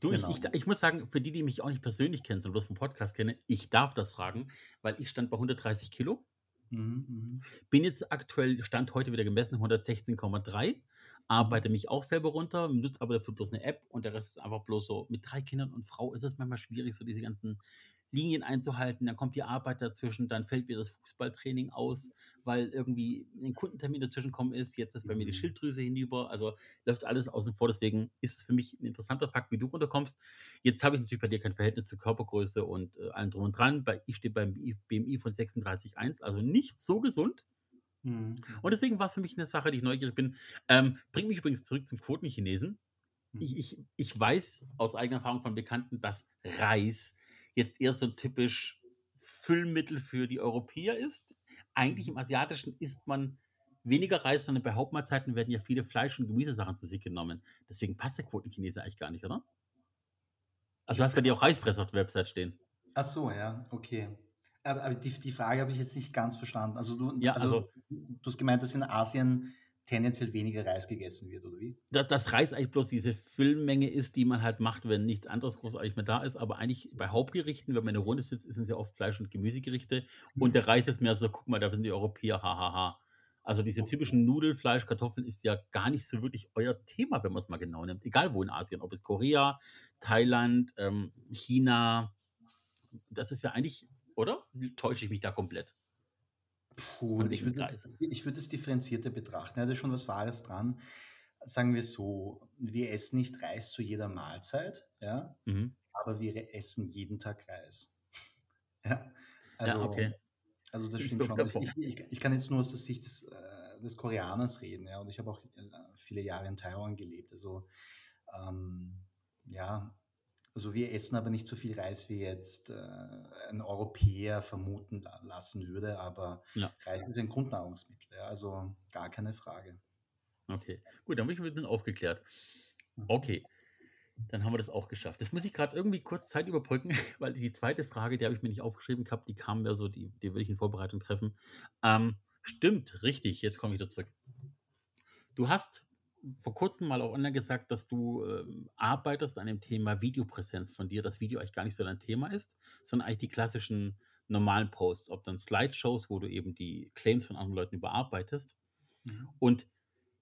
Du, ich, genau. ich, ich muss sagen, für die, die mich auch nicht persönlich kennen, sondern bloß vom Podcast kennen, ich darf das fragen, weil ich stand bei 130 Kilo, Mhm, mhm, bin jetzt aktuell, Stand heute wieder gemessen, 116,3, mhm, arbeite mich auch selber runter, nutze aber dafür bloß eine App und der Rest ist einfach bloß so, mit drei Kindern und Frau ist es manchmal schwierig, so diese ganzen Linien einzuhalten, dann kommt die Arbeit dazwischen, dann fällt wieder das Fußballtraining aus, weil irgendwie ein Kundentermin dazwischen kommen ist, jetzt ist bei mir die mhm. Schilddrüse hinüber, also läuft alles außen vor, deswegen ist es für mich ein interessanter Fakt, wie du runterkommst. Jetzt habe ich natürlich bei dir kein Verhältnis zur Körpergröße und äh, allem drum und dran, bei, ich stehe beim BMI von 36,1, also nicht so gesund. Mhm, Und deswegen war es für mich eine Sache, die ich neugierig bin. Ähm, bringt mich übrigens zurück zum Quotenchinesen. Ich, mhm. ich, ich weiß aus eigener Erfahrung von Bekannten, dass Reis jetzt eher so ein typisch Füllmittel für die Europäer ist. Eigentlich im Mhm. Asiatischen isst man weniger Reis, sondern bei Hauptmahlzeiten werden ja viele Fleisch- und Gemüsesachen zu sich genommen. Deswegen passt der Quotenchinese eigentlich gar nicht, oder? Also du hast bei dir auch. Reisfresser auf der Website stehen. Ach so, ja, okay. Aber, aber die, die Frage habe ich jetzt nicht ganz verstanden. Also du, Ja, also also du hast gemeint, dass in Asien tendenziell weniger Reis gegessen wird, oder wie? da- dass Reis eigentlich bloß diese Füllmenge ist, die man halt macht, wenn nichts anderes großartig mehr da ist. Aber eigentlich bei Hauptgerichten, wenn man in der Runde sitzt, sind es ja oft Fleisch- und Gemüsegerichte. Und der Reis ist mehr so, guck mal, da sind die Europäer, hahaha. Also diese typischen Nudelfleisch, Kartoffeln ist ja gar nicht so wirklich euer Thema, wenn man es mal genau nimmt. Egal wo in Asien, ob es Korea, Thailand, ähm, China. Das ist ja eigentlich, oder? Täusche ich mich da komplett Puh, ich würde, ich würde es differenzierter betrachten. Ja, da ist schon was Wahres dran. Sagen wir so, wir essen nicht Reis zu jeder Mahlzeit, ja, Mhm. aber wir essen jeden Tag Reis. Ja, Ja, okay. also, also das Ich stimmt schon. Ich, ich, ich kann jetzt nur aus der Sicht des, äh, des Koreaners reden, ja, und ich habe auch äh, viele Jahre in Taiwan gelebt. Also ähm, ja, also wir essen aber nicht so viel Reis, wie jetzt äh, ein Europäer vermuten la- lassen würde, aber Ja. Reis ist ein Grundnahrungsmittel, ja, also gar keine Frage. Okay, gut, dann bin ich ein bisschen aufgeklärt. Mhm. Okay, dann haben wir das auch geschafft. Das muss ich gerade irgendwie kurz Zeit überbrücken, weil die zweite Frage, die habe ich mir nicht aufgeschrieben gehabt, die kam mir so, die, die würde ich in Vorbereitung treffen. Ähm, stimmt, richtig, jetzt komme ich wieder zurück. Du hast vor kurzem mal auch online gesagt, dass du ähm, arbeitest an dem Thema Videopräsenz von dir, dass Video eigentlich gar nicht so dein Thema ist, sondern eigentlich die klassischen normalen Posts, ob dann Slideshows, wo du eben die Claims von anderen Leuten überarbeitest. Mhm. Und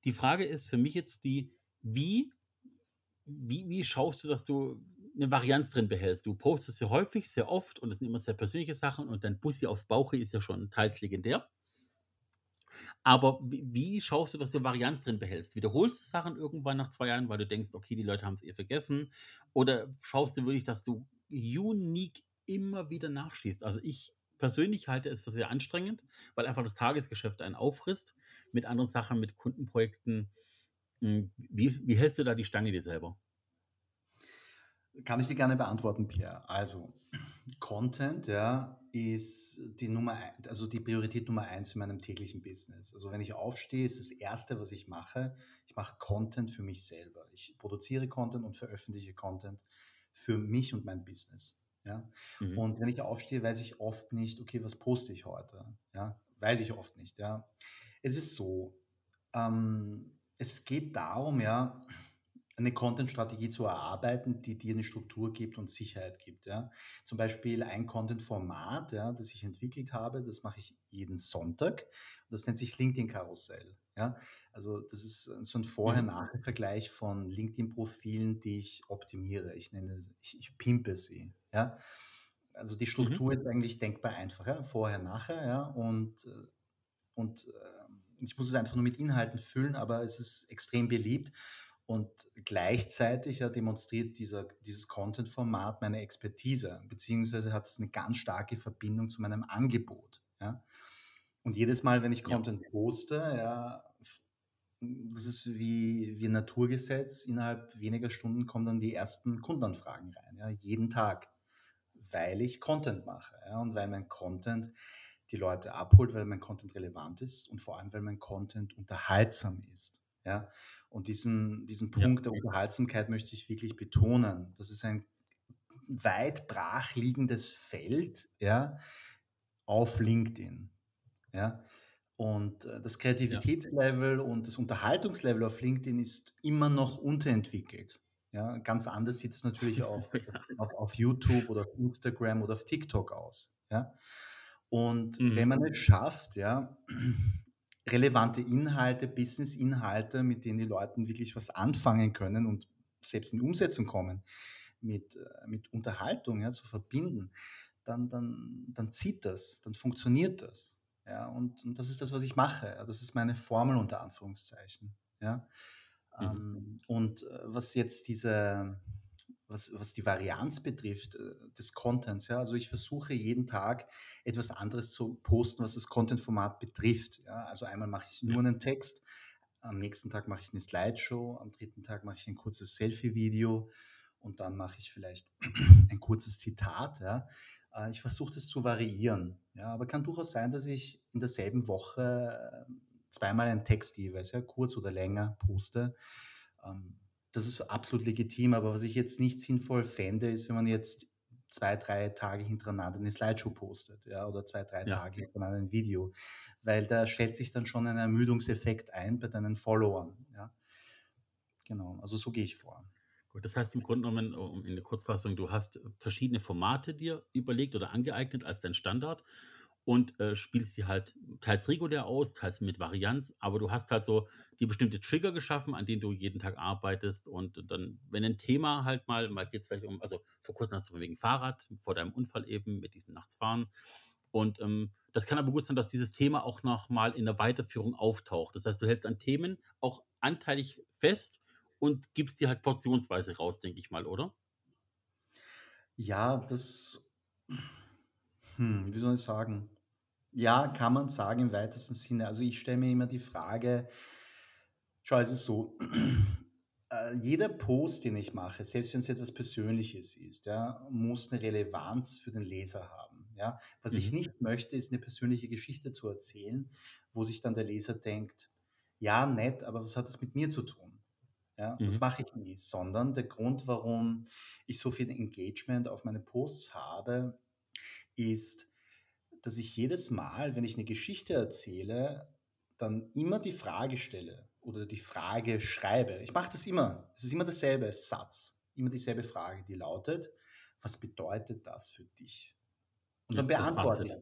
die Frage ist für mich jetzt die, wie, wie, wie schaust du, dass du eine Varianz drin behältst? Du postest sehr häufig, sehr oft und das sind immer sehr persönliche Sachen und dein Bussi aufs Bauch ist ja schon teils legendär. Aber wie, schaust du, dass du Varianz drin behältst? Wiederholst du Sachen irgendwann nach zwei Jahren, weil du denkst, okay, die Leute haben es eh vergessen? Oder schaust du wirklich, dass du unique immer wieder nachschießt? Also ich persönlich halte es für sehr anstrengend, weil einfach das Tagesgeschäft einen auffrisst mit anderen Sachen, mit Kundenprojekten. Hm, Wie, wie hältst du da die Stange dir selber? Kann ich dir gerne beantworten, Pierre. Also, Content, ja, ist die Nummer, also die Priorität Nummer eins in meinem täglichen Business. Also, wenn ich aufstehe, ist das erste, was ich mache, ich mache Content für mich selber. Ich produziere Content und veröffentliche Content für mich und mein Business. Ja. Mhm. Und wenn ich aufstehe, weiß ich oft nicht, okay, was poste ich heute? Ja, weiß ich oft nicht. Ja. Es ist so, ähm, es geht darum, ja, eine Content-Strategie zu erarbeiten, die dir eine Struktur gibt und Sicherheit gibt. Ja. Zum Beispiel ein Content-Format, ja, das ich entwickelt habe, das mache ich jeden Sonntag. Das nennt sich LinkedIn-Karussell. Ja. Also das ist so ein Mhm. Vorher-Nachher-Vergleich von LinkedIn-Profilen, die ich optimiere. Ich nenne, ich, ich pimpe sie. Ja. Also die Mhm. Struktur ist eigentlich denkbar einfach. Ja. Vorher, nachher, ja. Und, äh, und äh, ich muss es einfach nur mit Inhalten füllen, aber es ist extrem beliebt. Und gleichzeitig ja, demonstriert dieser, dieses Content-Format meine Expertise, beziehungsweise hat es eine ganz starke Verbindung zu meinem Angebot. Ja? Und jedes Mal, wenn ich Ja. Content poste, ja, das ist wie wie 'n Naturgesetz. Innerhalb weniger Stunden kommen dann die ersten Kundenanfragen rein, ja, jeden Tag, weil ich Content mache, ja, und weil mein Content die Leute abholt, weil mein Content relevant ist und vor allem, weil mein Content unterhaltsam ist, ja? Und diesen diesen Ja. Punkt der Unterhaltsamkeit möchte ich wirklich betonen. Das ist ein weit brach liegendes Feld, ja, auf LinkedIn, ja? Und, äh, das Ja. Kreativitätslevel und das Unterhaltungslevel auf LinkedIn ist immer noch unterentwickelt, ja? Ganz anders sieht es natürlich auch Ja. auf auf YouTube oder auf Instagram oder auf TikTok aus, ja? Und wenn Mhm. man es schafft, ja, relevante Inhalte, Businessinhalte, mit denen die Leuten wirklich was anfangen können und selbst in Umsetzung kommen, mit äh, mit Unterhaltung, ja, zu verbinden, dann dann dann zieht das, dann funktioniert das, ja? Und und das ist das, was ich mache, ja. Das ist meine Formel unter Anführungszeichen, ja? Mhm. Ähm, und, äh, was jetzt diese was was die Varianz betrifft, äh, des Contents, ja, also ich versuche jeden Tag etwas anderes zu posten, was das Content-Format betrifft, ja? Also einmal mache ich nur 'nen Text, am nächsten Tag mache ich 'ne Slideshow, am dritten Tag mache ich ein kurzes Selfie-Video und dann mache ich vielleicht ein kurzes Zitat, ja? Äh, ich versuche das zu variieren, ja, aber kann durchaus sein, dass ich in derselben Woche, ähm, zweimal einen Text jeweils, ja, kurz oder länger poste. Das ist absolut legitim, aber was ich jetzt nicht sinnvoll fände, ist, wenn man jetzt 2, 3 Tage hintereinander 'ne Slideshow postet, ja, oder 2, 3 Ja. Tage hintereinander ein Video, weil da stellt sich dann schon ein Ermüdungseffekt ein bei deinen Followern, ja? Genau, also so gehe ich vor. Gut, das heißt im Grunde genommen, um in der Kurzfassung, du hast verschiedene Formate dir überlegt oder angeeignet als dein Standard und, äh, spielst die halt teils regulär aus, teils mit Varianz, aber du hast halt so dir bestimmte Trigger geschaffen, an denen du jeden Tag arbeitest und dann, wenn 'n Thema halt mal mal geht's vielleicht um also, vor Kurzem hast du wegen Fahrrad, vor deinem Unfall eben mit diesem Nachtsfahren und, ähm, das kann aber gut sein, dass dieses Thema auch noch mal in der Weiterführung auftaucht. Das heißt, du hältst an Themen auch anteilig fest und gibst die halt portionsweise raus, denke ich mal, oder? Ja, das hm, wie soll ich sagen? Ja, kann man sagen im weitesten Sinne. Also, ich stelle mir immer die Frage schau, es ist so, äh, jeder Post, den ich mache, selbst wenn's etwas Persönliches ist, ja, muss 'ne Relevanz für den Leser haben, ja? Was ich Mhm. nicht möchte, ist 'ne persönliche Geschichte zu erzählen, wo sich dann der Leser denkt: „Ja, nett, aber was hat das mit mir zu tun?“ Ja, das Mhm. mache ich nie, sondern der Grund, warum ich so viel Engagement auf meine Posts habe, ist, dass ich jedes Mal, wenn ich 'ne Geschichte erzähle, dann immer die Frage stelle oder die Frage schreibe. Ich mache das immer. Es ist immer derselbe Satz, immer dieselbe Frage, die lautet: „Was bedeutet das für dich?“ Und Ja, dann das beantworte ich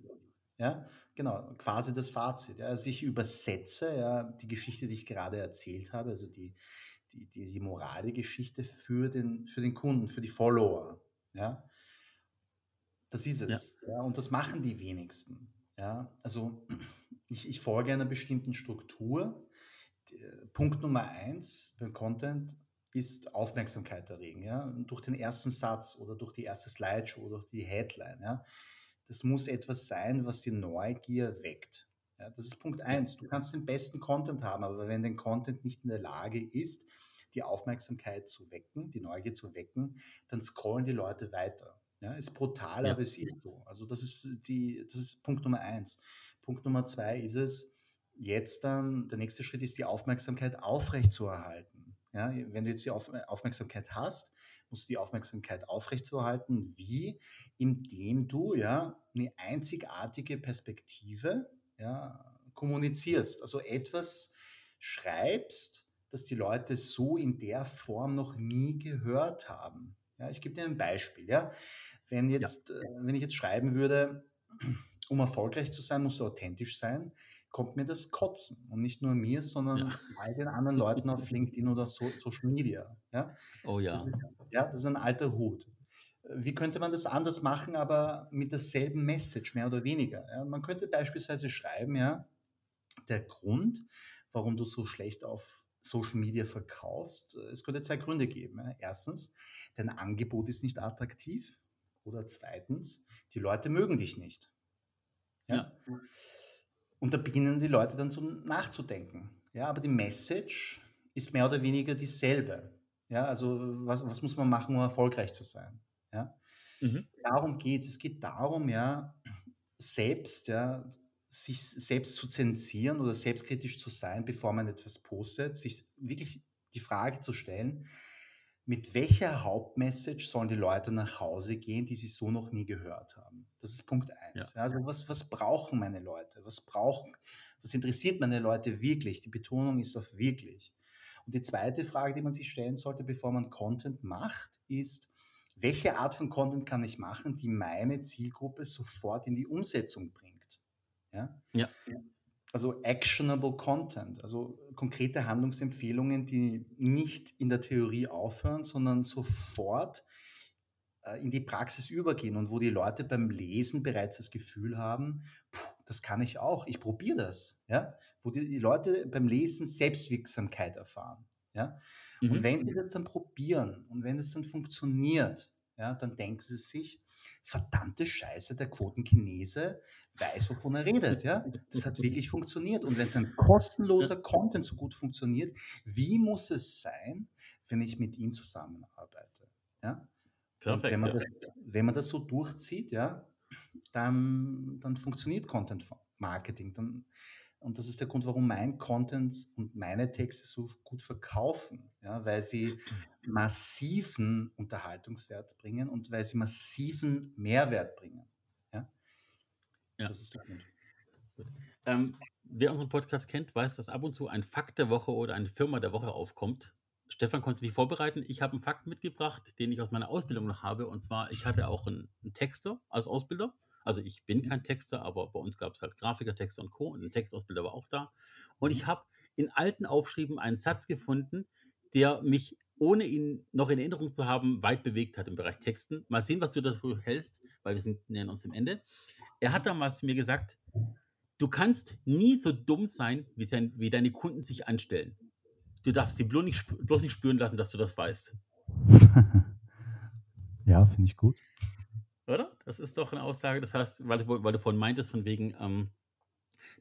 ja? Genau, quasi das Fazit, ja? Also, ich übersetze, ja, die Geschichte, die ich gerade erzählt habe, also die die die die Moralgeschichte für den für den Kunden, für die Follower, ja? Das ist Ja. es, ja, und das machen die wenigsten, ja? Also, ich ich folge einer bestimmten Struktur. Punkt Nummer 1 beim Content ist Aufmerksamkeit erregen, ja? Durch den ersten Satz oder durch die erste Slideshow oder durch die Headline, ja? Das muss etwas sein, was die Neugier weckt, ja? Das ist Punkt Ja. 1. Du kannst den besten Content haben, aber wenn dein Content nicht in der Lage ist, die Aufmerksamkeit zu wecken, die Neugier zu wecken, dann scrollen die Leute weiter, ja? Ist brutal, Ja. aber es ist so. Also, das ist die das ist Punkt Nummer 1. Punkt Nummer 2 ist es, jetzt dann der nächste Schritt ist, die Aufmerksamkeit aufrechtzuerhalten, ja? Wenn du jetzt die Auf Aufmerksamkeit hast, musst du die Aufmerksamkeit aufrechtzuerhalten. Wie? Indem du, ja, 'ne einzigartige Perspektive, ja, kommunizierst. Also, etwas schreibst, das die Leute so in der Form noch nie gehört haben, ja? Ich gebe dir ein Beispiel, ja? Wenn Ja. jetzt äh, wenn ich jetzt schreiben würde: „Um erfolgreich zu sein, musst du authentisch sein“, kommt mir das Kotzen und nicht nur mir, Ja. sondern all den anderen Leuten auf LinkedIn oder auf So Social Media, ja? Oh Das ja. ist ja, das ist ein alter Hut. Wie könnte man das anders machen, aber mit derselben Message, mehr oder weniger, ja? Man könnte beispielsweise schreiben, ja: „Der Grund, warum du so schlecht auf Social Media verkaufst äh, es könnte 2 Gründe geben, ja. 1. dein Angebot ist nicht attraktiv oder 2. die Leute mögen dich nicht“, Ja. ja? Und da beginnen die Leute dann so nachzudenken. Ja, aber die Message ist mehr oder weniger dieselbe. Ja, also was, was muss man machen, um erfolgreich zu sein? Ja, Mhm. darum geht es. Es geht darum, ja, selbst, ja, sich selbst zu zensieren oder selbstkritisch zu sein, bevor man etwas postet, sich wirklich die Frage zu stellen, mit welcher Hauptmessage sollen die Leute nach Hause gehen, die sie so noch nie gehört haben? Das ist Punkt Ja. eins. Ja, also was, was brauchen meine Leute? Was brauchen, was interessiert meine Leute wirklich? Die Betonung ist auf wirklich. Und die zweite Frage, die man sich stellen sollte, bevor man Content macht, ist, welche Art von Content kann ich machen, die meine Zielgruppe sofort in die Umsetzung bringt? Ja? Ja. Also actionable Content, also konkrete Handlungsempfehlungen, die nicht in der Theorie aufhören, sondern sofort äh, in die Praxis übergehen und wo die Leute beim Lesen bereits das Gefühl haben, das kann ich auch, ich probiere das. Ja? Wo die, die Leute beim Lesen Selbstwirksamkeit erfahren. Ja? Und Mhm. wenn sie das dann probieren und wenn es dann funktioniert, ja, dann denken sie sich, verdammte Scheiße, der Quotenchinese weiß, wovon er redet. Ja? Das hat wirklich funktioniert. Und wenn ein kostenloser Content so gut funktioniert, wie muss es sein, wenn ich mit ihm zusammenarbeite? Ja? Perfekt. wenn man, Ja. das, wenn man das so durchzieht, ja, dann, dann funktioniert Content Marketing. Dann, und das ist der Grund, warum mein Content und meine Texte so gut verkaufen, ja, weil sie massiven Unterhaltungswert bringen und weil sie massiven Mehrwert bringen. Ja? Ja. Das ist der Grund. Ähm, wer unseren Podcast kennt, weiß, dass ab und zu ein Fakt der Woche oder eine Firma der Woche aufkommt. Stefan konnte sich vorbereiten. Ich habe einen Fakt mitgebracht, den ich aus meiner Ausbildung noch habe. Und zwar, ich hatte auch einen, einen Texter als Ausbilder. Also ich bin kein Texter, aber bei uns gab es halt Grafiker, Texter und Co. Und ein Textausbilder war auch da. Und ich habe in alten Aufschrieben einen Satz gefunden, der mich, ohne ihn noch in Erinnerung zu haben, weit bewegt hat im Bereich Texten. Mal sehen, was du dafür hältst, weil wir sind, nähern uns dem Ende. Er hat damals mir gesagt, du kannst nie so dumm sein, wie, sein, wie deine Kunden sich anstellen. Du darfst sie bloß nicht, bloß nicht spüren lassen, dass du das weißt. ja, finde ich gut. Das ist doch eine Aussage. Das heißt, weil, du- weil du vorhin meintest, von wegen, ähm,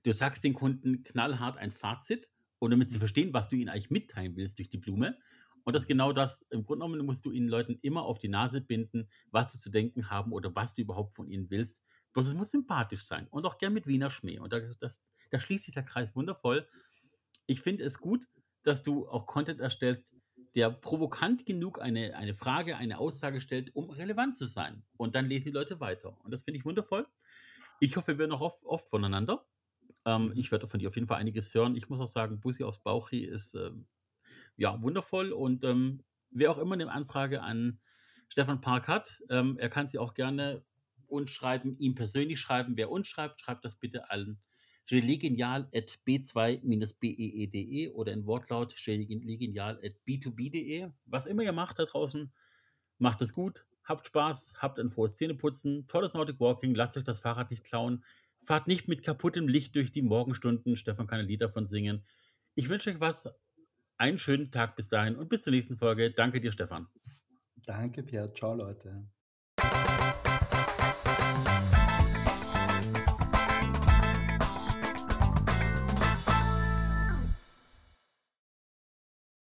du sagst den Kunden knallhart ein Fazit und damit sie verstehen, was du ihnen eigentlich mitteilen willst durch die Blume. Und das ist genau das. Im Grunde genommen musst du ihnen Leuten immer auf die Nase binden, was sie zu denken haben oder was du überhaupt von ihnen willst. Bloß es muss sympathisch sein und auch gern mit Wiener Schmäh. Und da, das, da schließt sich der Kreis wundervoll. Ich finde es gut, dass du auch Content erstellst, der provokant genug eine, eine Frage, eine Aussage stellt, um relevant zu sein. Und dann lesen die Leute weiter. Und das finde ich wundervoll. Ich hoffe, wir hören noch oft, oft voneinander. Ähm, ich werde von dir auf jeden Fall einiges hören. Ich muss auch sagen, Bussi aufs Bauchi ist ähm, ja wundervoll. Und ähm, wer auch immer eine Anfrage an Stefan Park hat, ähm, er kann sie auch gerne uns schreiben, ihm persönlich schreiben. Wer uns schreibt, schreibt das bitte an gelegenial.b2-bee.de E oder in Wortlaut gelegenial.b2b.de. Was immer ihr macht da draußen, macht es gut, habt Spaß, habt ein frohes Zähneputzen, tolles Nordic Walking, lasst euch das Fahrrad nicht klauen, fahrt nicht mit kaputtem Licht durch die Morgenstunden, Stefan kann ein Lied davon singen. Ich wünsche euch was, einen schönen Tag bis dahin und bis zur nächsten Folge. Danke dir, Stefan. Danke, Pierre. Ciao, Leute.